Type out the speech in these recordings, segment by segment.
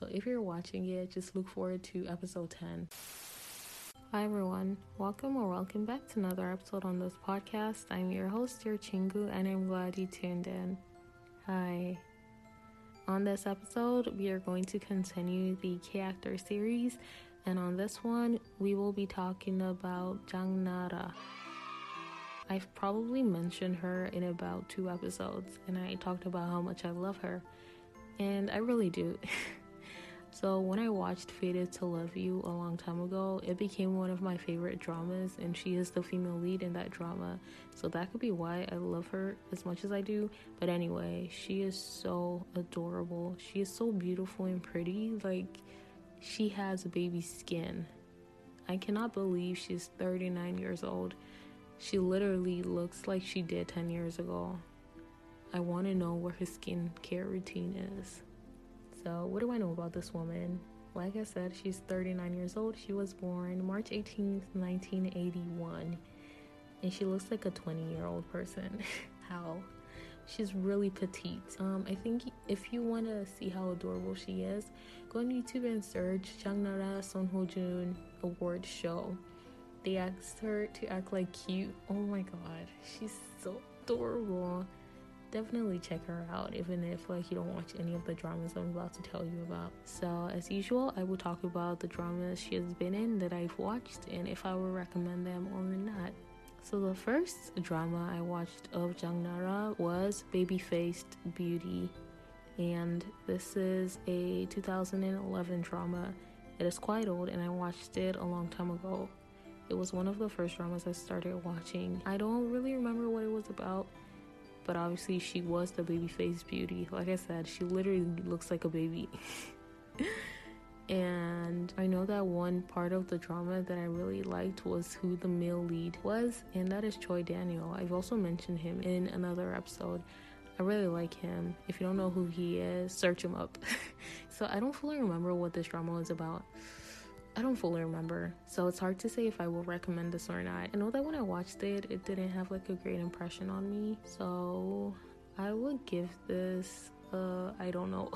So if you're watching it, just look forward to episode 10. Hi everyone, welcome or welcome back to another episode on this podcast. I'm your host, your Chingu, and I'm glad you tuned in. Hi. On this episode, we are going to continue the K Actor series, and on this one, we will be talking about Jang Nara. I've probably mentioned her in about two episodes, and I talked about how much I love her, and I really do. So when I watched Fated to Love You a long time ago, it became one of my favorite dramas, and she is the female lead in that drama. So that could be why I love her as much as I do. But anyway, she is so adorable. She is so beautiful and pretty. Like she has baby skin. I cannot believe she's 39 years old. She literally looks like she did 10 years ago. I want to know what her skincare routine is. So, what do I know about this woman? Like I said, she's 39 years old. She was born March 18th, 1981. And she looks like a 20 year old person. how? She's really petite. Um, I think if you want to see how adorable she is, go on YouTube and search Jangnara Son Ho Jun award show. They asked her to act like cute. Oh my god, she's so adorable definitely check her out even if like you don't watch any of the dramas i'm about to tell you about. So as usual i will talk about the dramas she has been in that i've watched and if i will recommend them or not. So the first drama i watched of jang nara was baby faced beauty. And this is a 2011 drama. It is quite old and i watched it a long time ago. It was one of the first dramas I started watching. I don't really remember what it was about, but obviously she was the baby face beauty. Like I said, she literally looks like a baby. and I know that one part of the drama that I really liked was who the male lead was, and that is Choi Daniel. I've also mentioned him in another episode. I really like him. If you don't know who he is, search him up. so I don't fully remember what this drama was about. I don't fully remember, so it's hard to say if I will recommend this or not. I know that when I watched it, it didn't have like a great impression on me, so I would give this, uh, I don't know.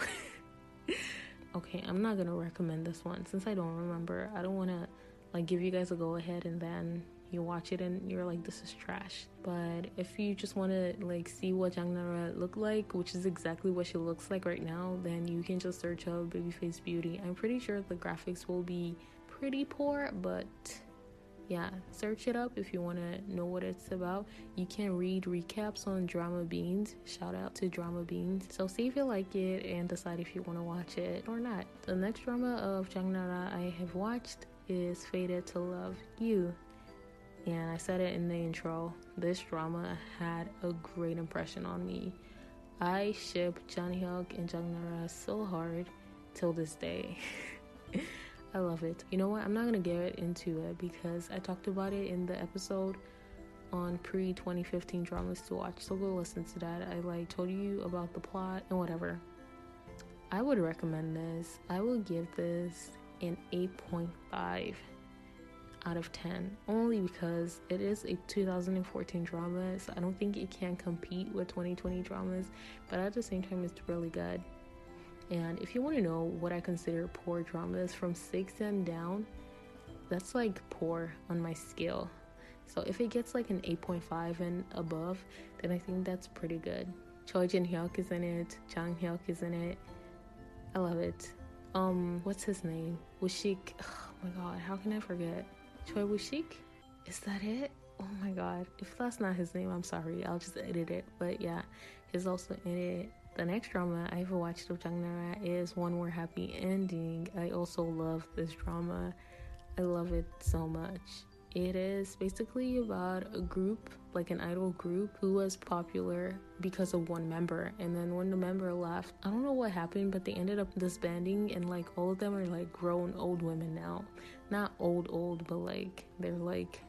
okay, I'm not gonna recommend this one since I don't remember. I don't wanna like give you guys a go ahead and then you watch it and you're like this is trash. But if you just want to like see what Jang Nara look like which is exactly what she looks like right now then you can just search up babyface beauty. I'm pretty sure the graphics will be pretty poor but yeah search it up if you want to know what it's about. You can read recaps on Dramabeans. Shout out to Dramabeans. So see if you like it and decide if you want to watch it or not. The next drama of Jang Nara i have watched is fated to love you and I said it in the intro, this drama had a great impression on me. I ship Jang Hyuk and Jang Nara so hard till this day. I love it. You know what? I'm not gonna get into it because I talked about it in the episode on pre 2015 dramas to watch. So go listen to that. I like told you about the plot and whatever. I would recommend this. I will give this an 8.5 out of 10 only because it is a 2014 drama so i don't think it can compete with 2020 dramas but at the same time it's really good. And if you want to know what i consider poor dramas from 6 and down that's like poor on my scale. So if it gets like an 8.5 and above then i think that's pretty good. Choi jin hyuk is in it jang hyuk is in it. I love it. Um what's his name? Woo-shik oh my god how can i forget Choi Woo-shik? Is that it? Oh my god. If that's not his name, I'm sorry. I'll just edit it. But yeah, he's also in it. The next drama I've watched of Jang Nara is One More Happy Ending. I also love this drama. I love it so much. It is basically about a group, like an idol group, who was popular because of one member. And then when the member left, I don't know what happened, but they ended up disbanding, and like all of them are like grown old women now. Not old, old, but like they're like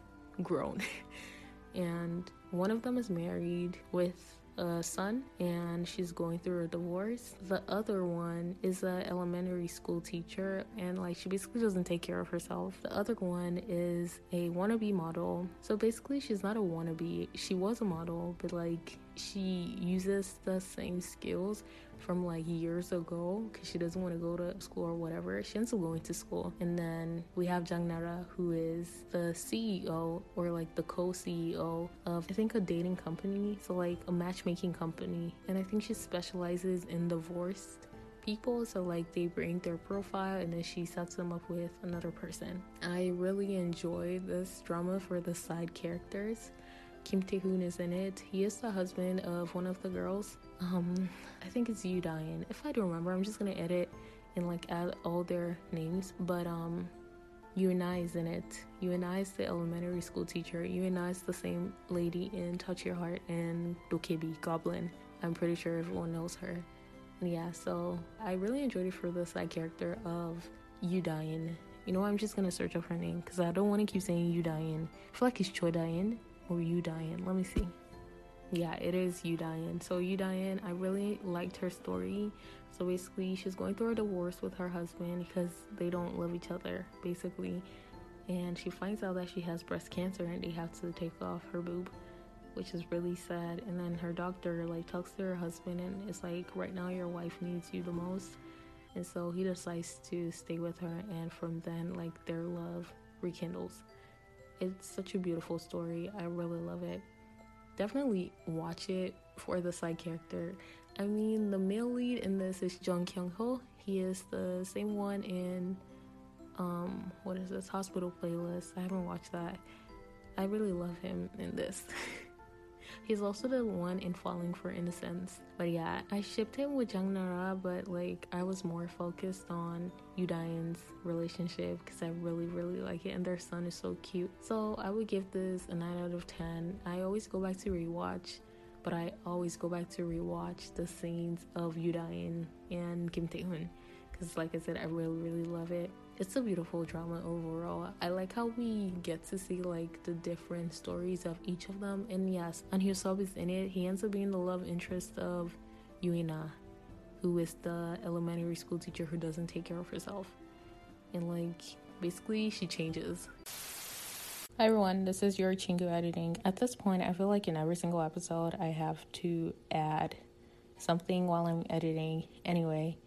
grown. and one of them is married with a son and she's going through a divorce. The other one is a elementary school teacher and like she basically doesn't take care of herself. The other one is a wannabe model. So basically she's not a wannabe. She was a model, but like she uses the same skills from like years ago because she doesn't want to go to school or whatever. She ends up going to school. And then we have Jang Nara, who is the CEO or like the co CEO of, I think, a dating company. So, like a matchmaking company. And I think she specializes in divorced people so like they bring their profile and then she sets them up with another person i really enjoy this drama for the side characters kim tae-hoon is in it he is the husband of one of the girls um i think it's Yu Dayan. if i don't remember i'm just gonna edit and like add all their names but um I is in it. I is the elementary school teacher. I is the same lady in Touch Your Heart and Dokkaebi Goblin. I'm pretty sure everyone knows her And yeah, so I really enjoyed it for the side character of Yudayan. You know, I'm just gonna search up her name because I don't want to keep saying Yudayan. I feel like it's Choi Dayan or Yudayan. Let me see. Yeah, it is Yudayan. So Yudayan, I really liked her story. So basically, she's going through a divorce with her husband because they don't love each other, basically. And she finds out that she has breast cancer and they have to take off her boob which is really sad. And then her doctor like talks to her husband and it's like, right now your wife needs you the most. And so he decides to stay with her, and from then, like their love rekindles. It's such a beautiful story. I really love it. Definitely watch it for the side character. I mean, the male lead in this is Jung Kyung Ho. He is the same one in um what is this hospital playlist. I haven't watched that. I really love him in this. He's also the one in Falling for Innocence. But yeah, I shipped him with Jang Nara, but like I was more focused on Yudayan's relationship because I really, really like it, and their son is so cute. So I would give this a 9 out of 10. I always go back to rewatch, but I always go back to rewatch the scenes of Yudayan and Kim Tae Hoon because, like I said, I really, really love it it's a beautiful drama overall. I like how we get to see like the different stories of each of them. And yes, An Hyo Sub is in it. He ends up being the love interest of Yoo In-na, who is the elementary school teacher who doesn't take care of herself. And like basically she changes. Hi everyone, this is your Chingu editing. At this point, I feel like in every single episode I have to add something while I'm editing. Anyway,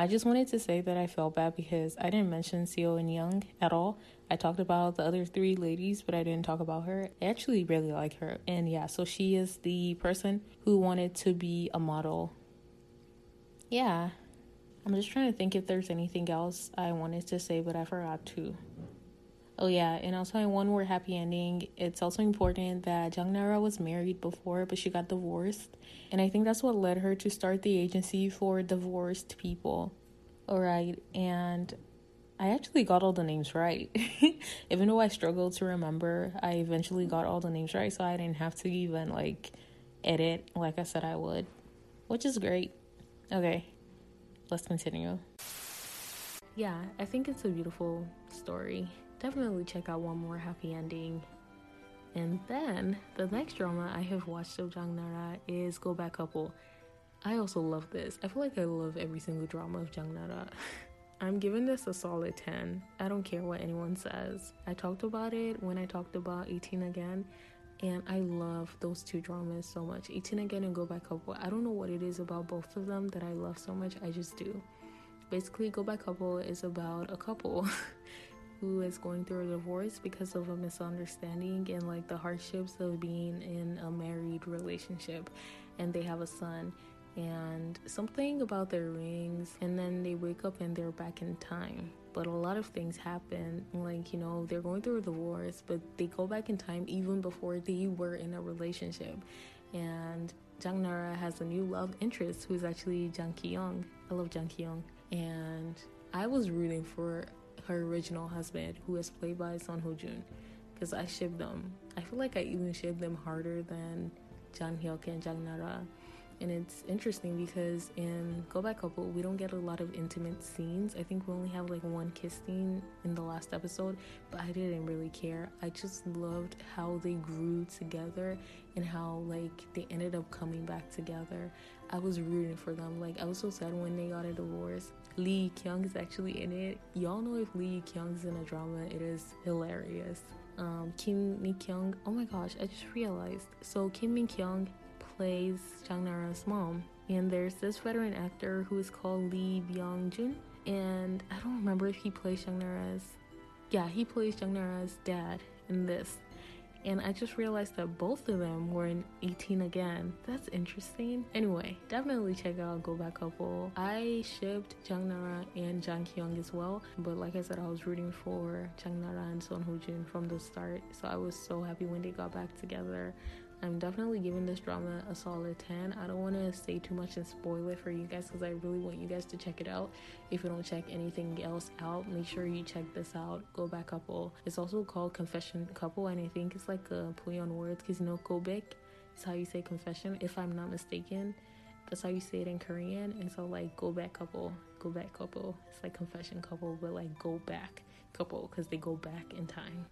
I just wanted to say that I felt bad because I didn't mention Seo In Young at all. I talked about the other three ladies, but I didn't talk about her. I actually really like her. And yeah, so she is the person who wanted to be a model. Yeah. I'm just trying to think if there's anything else I wanted to say, but I forgot to. Oh yeah, and also in one more happy ending, it's also important that Jang Nara was married before, but she got divorced, and I think that's what led her to start the agency for divorced people. All right, and I actually got all the names right. Even though I struggled to remember, I eventually got all the names right, so I didn't have to even like edit like I said I would, which is great. Okay, let's continue. Yeah, I think it's a beautiful story definitely check out one more happy ending. And then the next drama I have watched of Jang Nara is Go Back Couple. I also love this. I feel like I love every single drama of Jang Nara. I'm giving this a solid 10. I don't care what anyone says. I talked about it when I talked about 18 again, and I love those two dramas so much. 18 again and Go Back Couple. I don't know what it is about both of them that I love so much. I just do. Basically, Go Back Couple is about a couple who is going through a divorce because of a misunderstanding and like the hardships of being in a married relationship and they have a son and something about their rings and then they wake up and they're back in time. But a lot of things happen like you know they're going through a divorce but they go back in time even before they were in a relationship. And Jang Nara has a new love interest who's actually Jang Ki Yong. I love Jang Ki Yong and I was rooting for her original husband, who is played by Son Ho Jun, because I ship them. I feel like I even ship them harder than Jang Hyuk and Jang Nara. And it's interesting because in Go Back Couple, we don't get a lot of intimate scenes. I think we only have like one kiss scene in the last episode, but I didn't really care. I just loved how they grew together and how like they ended up coming back together. I was rooting for them. Like I was so sad when they got a divorce. Lee Kyung is actually in it. Y'all know if Lee Kyung's in a drama, it is hilarious. Um, Kim Mi Kyung, Oh my gosh, I just realized. So Kim Mi Kyung plays Jang Nara's mom, And there's this veteran actor who is called Lee Byung Jun, and I don't remember if he plays Jang Nara's. Yeah, he plays Jang Nara's dad in this. And I just realized that both of them were in 18 again. That's interesting. Anyway, definitely check out Go Back Couple. I shipped Jang Nara and Jang Kyung as well. But like I said, I was rooting for Jang Nara and Son Ho Jun from the start. So I was so happy when they got back together. I'm definitely giving this drama a solid 10. I don't want to say too much and spoil it for you guys because I really want you guys to check it out. If you don't check anything else out, make sure you check this out. Go Back Couple. It's also called Confession Couple, and I think it's like a play on words because you know, Go Back is how you say confession, if I'm not mistaken. That's how you say it in Korean. And so, like, Go Back Couple, Go Back Couple. It's like Confession Couple, but like Go Back Couple because they go back in time.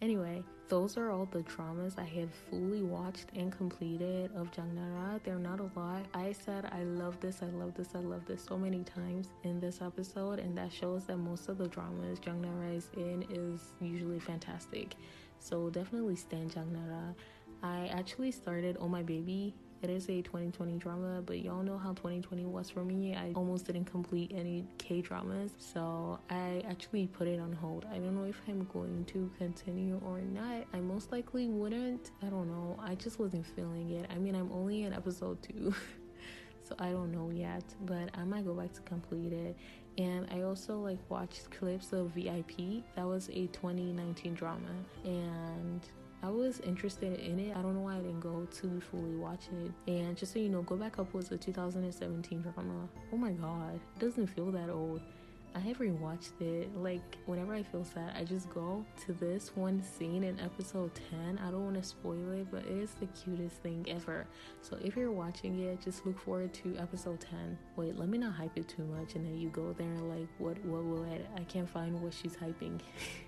Anyway, those are all the dramas I have fully watched and completed of Jang Nara. They're not a lot. I said I love this, I love this, I love this so many times in this episode, and that shows that most of the dramas Jang Nara is in is usually fantastic. So definitely stand Jang Nara. I actually started Oh My Baby it is a 2020 drama, but y'all know how 2020 was for me. I almost didn't complete any K dramas, so I actually put it on hold. I don't know if I'm going to continue or not. I most likely wouldn't. I don't know. I just wasn't feeling it. I mean, I'm only in episode two. so I don't know yet, but I might go back to complete it. And I also like watched clips of VIP. That was a 2019 drama, and I was interested in it. I don't know why I didn't go to fully watch it. And just so you know, Go Back Up was a 2017 drama. Oh my god, it doesn't feel that old. I have rewatched it. Like, whenever I feel sad, I just go to this one scene in episode 10. I don't want to spoil it, but it is the cutest thing ever. So, if you're watching it, just look forward to episode 10. Wait, let me not hype it too much, and then you go there and, like, what, what will it? I can't find what she's hyping.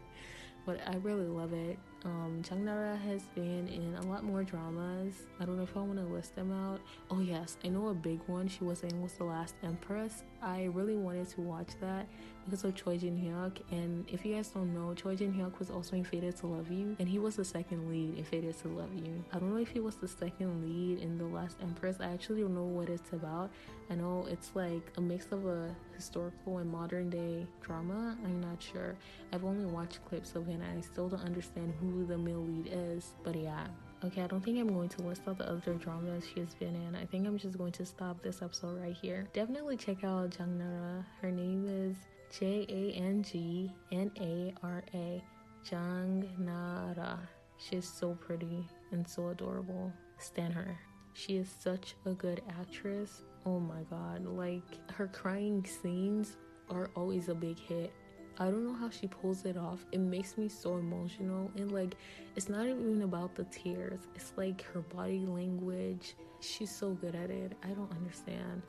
but I really love it. Um, Jang Nara has been in a lot more dramas. I don't know if I want to list them out. Oh yes, I know a big one she was in was The Last Empress. I really wanted to watch that because of Choi Jin Hyuk. And if you guys don't know, Choi Jin Hyuk was also in Fated to Love You, and he was the second lead in Fated to Love You. I don't know if he was the second lead in The Last Empress. I actually don't know what it's about. I know it's like a mix of a historical and modern day drama. I'm not sure. I've only watched clips of it, and I still don't understand who who the male lead is. But yeah. Okay, I don't think I'm going to list out the other dramas she has been in. I think I'm just going to stop this episode right here. Definitely check out Jang Nara. Her name is J A N G N A R A. Jang Nara. She's so pretty and so adorable. Stan her. She is such a good actress. Oh my god. Like, her crying scenes are always a big hit. I don't know how she pulls it off. It makes me so emotional. And like, it's not even about the tears, it's like her body language. She's so good at it. I don't understand.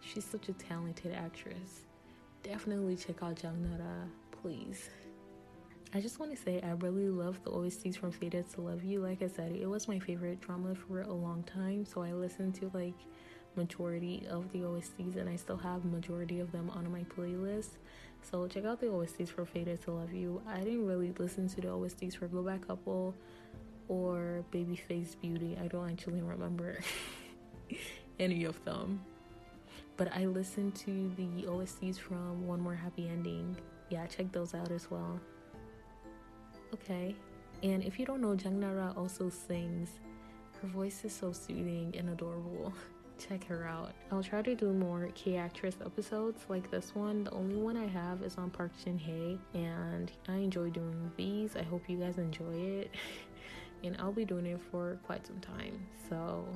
She's such a talented actress. Definitely check out Jang Nara, please. I just want to say I really love the OSTs from Fated to Love You. Like I said, it was my favorite drama for a long time, so I listened to like majority of the OSTs and I still have majority of them on my playlist. So check out the OSTs for Fated to Love You. I didn't really listen to the OSTs for Go Back Couple or Babyface Beauty. I don't actually remember any of them. But I listened to the OSTs from One More Happy Ending. Yeah, check those out as well. Okay. And if you don't know, Jang Nara also sings. Her voice is so soothing and adorable. check her out. I'll try to do more K actress episodes like this one. The only one I have is on Park Shin Hye, and I enjoy doing these. I hope you guys enjoy it, and I'll be doing it for quite some time. So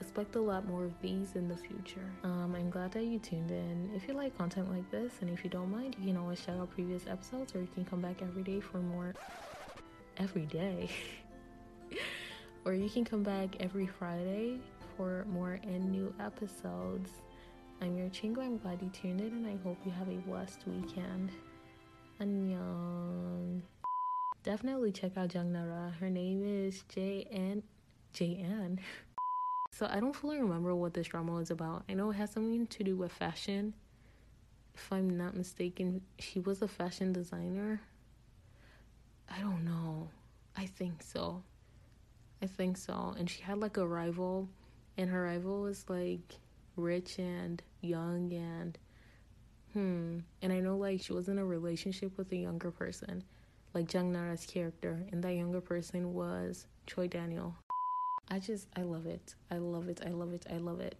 expect a lot more of these in the future. Um, I'm glad that you tuned in. If you like content like this, and if you don't mind, you can always check out previous episodes, or you can come back every day for more. Every day. or you can come back every Friday for more and new episodes. I'm your Chingu. I'm glad you tuned in and I hope you have a blessed weekend. Annyeong. Definitely check out Jang Nara. Her name is J.N. J.N. so I don't fully remember what this drama was about. I know it has something to do with fashion. If I'm not mistaken, she was a fashion designer. I don't know. I think so. I think so. And she had like a rival and her rival was like rich and young and hmm. And I know like she was in a relationship with a younger person, like Jang Nara's character, and that younger person was Choi Daniel. I just I love it. I love it. I love it. I love it.